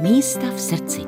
Místa v srdci.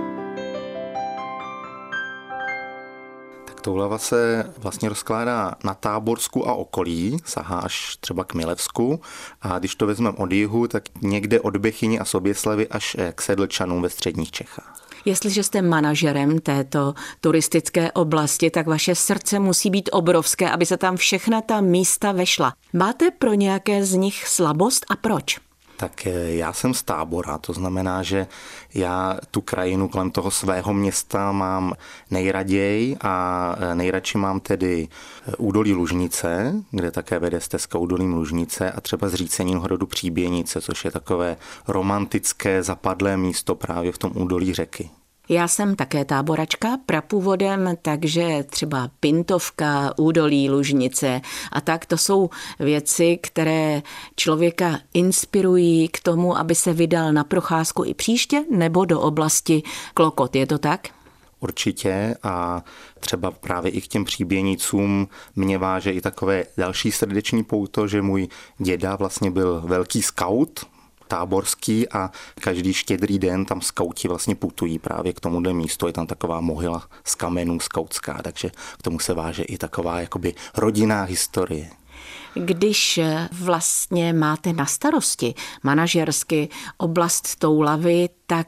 Tak Toulava se vlastně rozkládá na Táborsku a okolí, sahá až třeba k Milevsku a když to vezmeme od jihu, tak někde od Bechyni a Soběslavy až k Sedlčanům ve středních Čechách. Jestliže jste manažerem této turistické oblasti, tak vaše srdce musí být obrovské, aby se tam všechna ta místa vešla. Máte pro nějaké z nich slabost a proč? Tak eh, já jsem z tábora, to znamená, že já tu krajinu kolem toho svého města mám nejraději a eh, nejradši mám tedy eh, údolí Lužnice, kde také vede stezka údolím Lužnice a třeba zřícením hrodu Příběnice, což je takové romantické zapadlé místo právě v tom údolí řeky. Já jsem také táboračka prapůvodem, takže třeba Pintovka, údolí, Lužnice a tak, to jsou věci, které člověka inspirují k tomu, aby se vydal na procházku i příště nebo do oblasti Klokot. Je to tak? Určitě a třeba právě i k těm příběnicům mě váže i takové další srdeční pouto, že můj děda vlastně byl velký scout, táborský a každý štědrý den tam skauti vlastně putují právě k tomuhle místu. Je tam taková mohyla z kamenů skautská, takže k tomu se váže i taková jakoby rodinná historie. Když vlastně máte na starosti manažersky oblast Toulavy, tak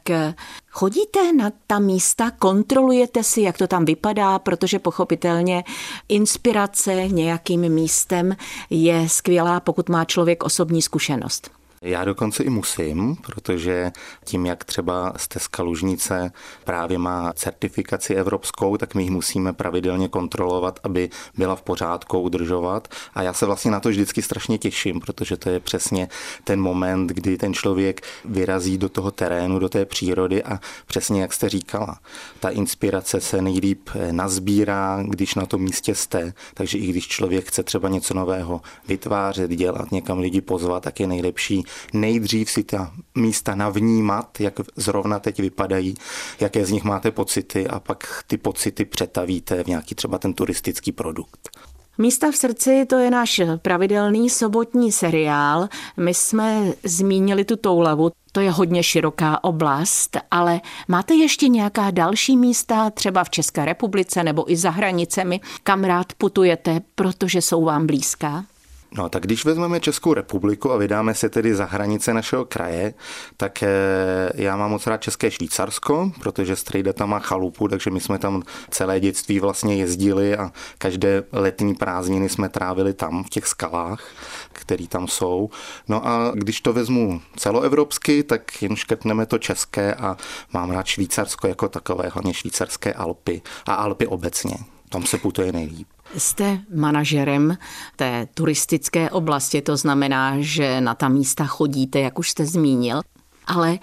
chodíte na ta místa, kontrolujete si, jak to tam vypadá, protože pochopitelně inspirace nějakým místem je skvělá, pokud má člověk osobní zkušenost. Já dokonce i musím, protože tím, jak třeba stezka Lužnice právě má certifikaci evropskou, tak my ji musíme pravidelně kontrolovat, aby byla v pořádku udržovat. A já se vlastně na to vždycky strašně těším, protože to je přesně ten moment, kdy ten člověk vyrazí do toho terénu, do té přírody a přesně jak jste říkala, ta inspirace se nejlíp nazbírá, když na tom místě jste. Takže i když člověk chce třeba něco nového vytvářet, dělat, někam lidi pozvat, tak je nejlepší nejdřív si ta místa navnímat, jak zrovna teď vypadají, jaké z nich máte pocity a pak ty pocity přetavíte v nějaký třeba ten turistický produkt. Místa v srdci to je náš pravidelný sobotní seriál. My jsme zmínili tu toulavu, to je hodně široká oblast, ale máte ještě nějaká další místa, třeba v České republice nebo i za hranicemi, kam rád putujete, protože jsou vám blízká? No tak když vezmeme Českou republiku a vydáme se tedy za hranice našeho kraje, tak eh, já mám moc rád České Švýcarsko, protože strejda tam má chalupu, takže my jsme tam celé dětství vlastně jezdili a každé letní prázdniny jsme trávili tam v těch skalách, které tam jsou. No a když to vezmu celoevropsky, tak jen škrtneme to české a mám rád Švýcarsko jako takové, hlavně švýcarské Alpy a Alpy obecně. Tam se putuje nejlíp. Jste manažerem té turistické oblasti, to znamená, že na ta místa chodíte, jak už jste zmínil, ale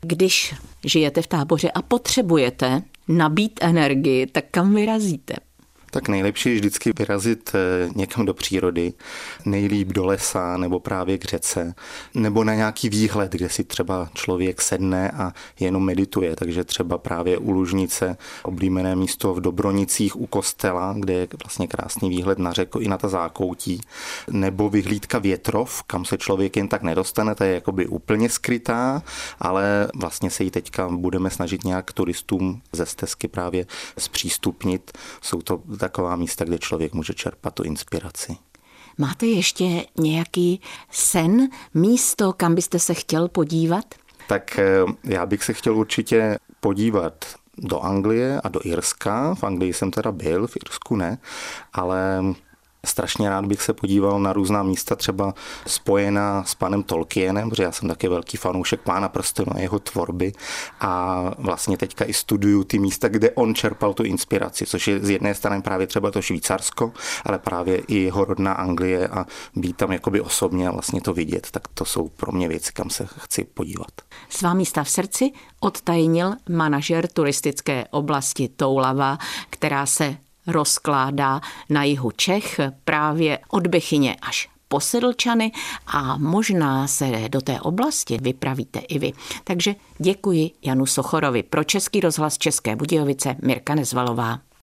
když žijete v táboře a potřebujete nabít energii, tak kam vyrazíte? Tak nejlepší je vždycky vyrazit eh, někam do přírody, nejlíp do lesa nebo právě k řece, nebo na nějaký výhled, kde si třeba člověk sedne a jenom medituje. Takže třeba právě u Lužnice, oblíbené místo v Dobronicích u kostela, kde je vlastně krásný výhled na řeku i na ta zákoutí, nebo vyhlídka větrov, kam se člověk jen tak nedostane, ta je jakoby úplně skrytá, ale vlastně se ji teďka budeme snažit nějak turistům ze stezky právě zpřístupnit. Jsou to taková místa, kde člověk může čerpat tu inspiraci. Máte ještě nějaký sen, místo, kam byste se chtěl podívat? Tak eh, já bych se chtěl určitě podívat do Anglie a do Irska. V Anglii jsem teda byl, v Irsku ne, ale Strašně rád bych se podíval na různá místa, třeba spojená s panem Tolkienem, protože já jsem taky velký fanoušek pána prstenu a jeho tvorby a vlastně teďka i studuju ty místa, kde on čerpal tu inspiraci, což je z jedné strany právě třeba to Švýcarsko, ale právě i jeho rodná Anglie a být tam jakoby osobně a vlastně to vidět, tak to jsou pro mě věci, kam se chci podívat. Svá místa v srdci odtajnil manažer turistické oblasti Toulava, která se rozkládá na jihu Čech, právě od Bechyně až posedlčany a možná se do té oblasti vypravíte i vy. Takže děkuji Janu Sochorovi pro Český rozhlas České Budějovice Mirka Nezvalová.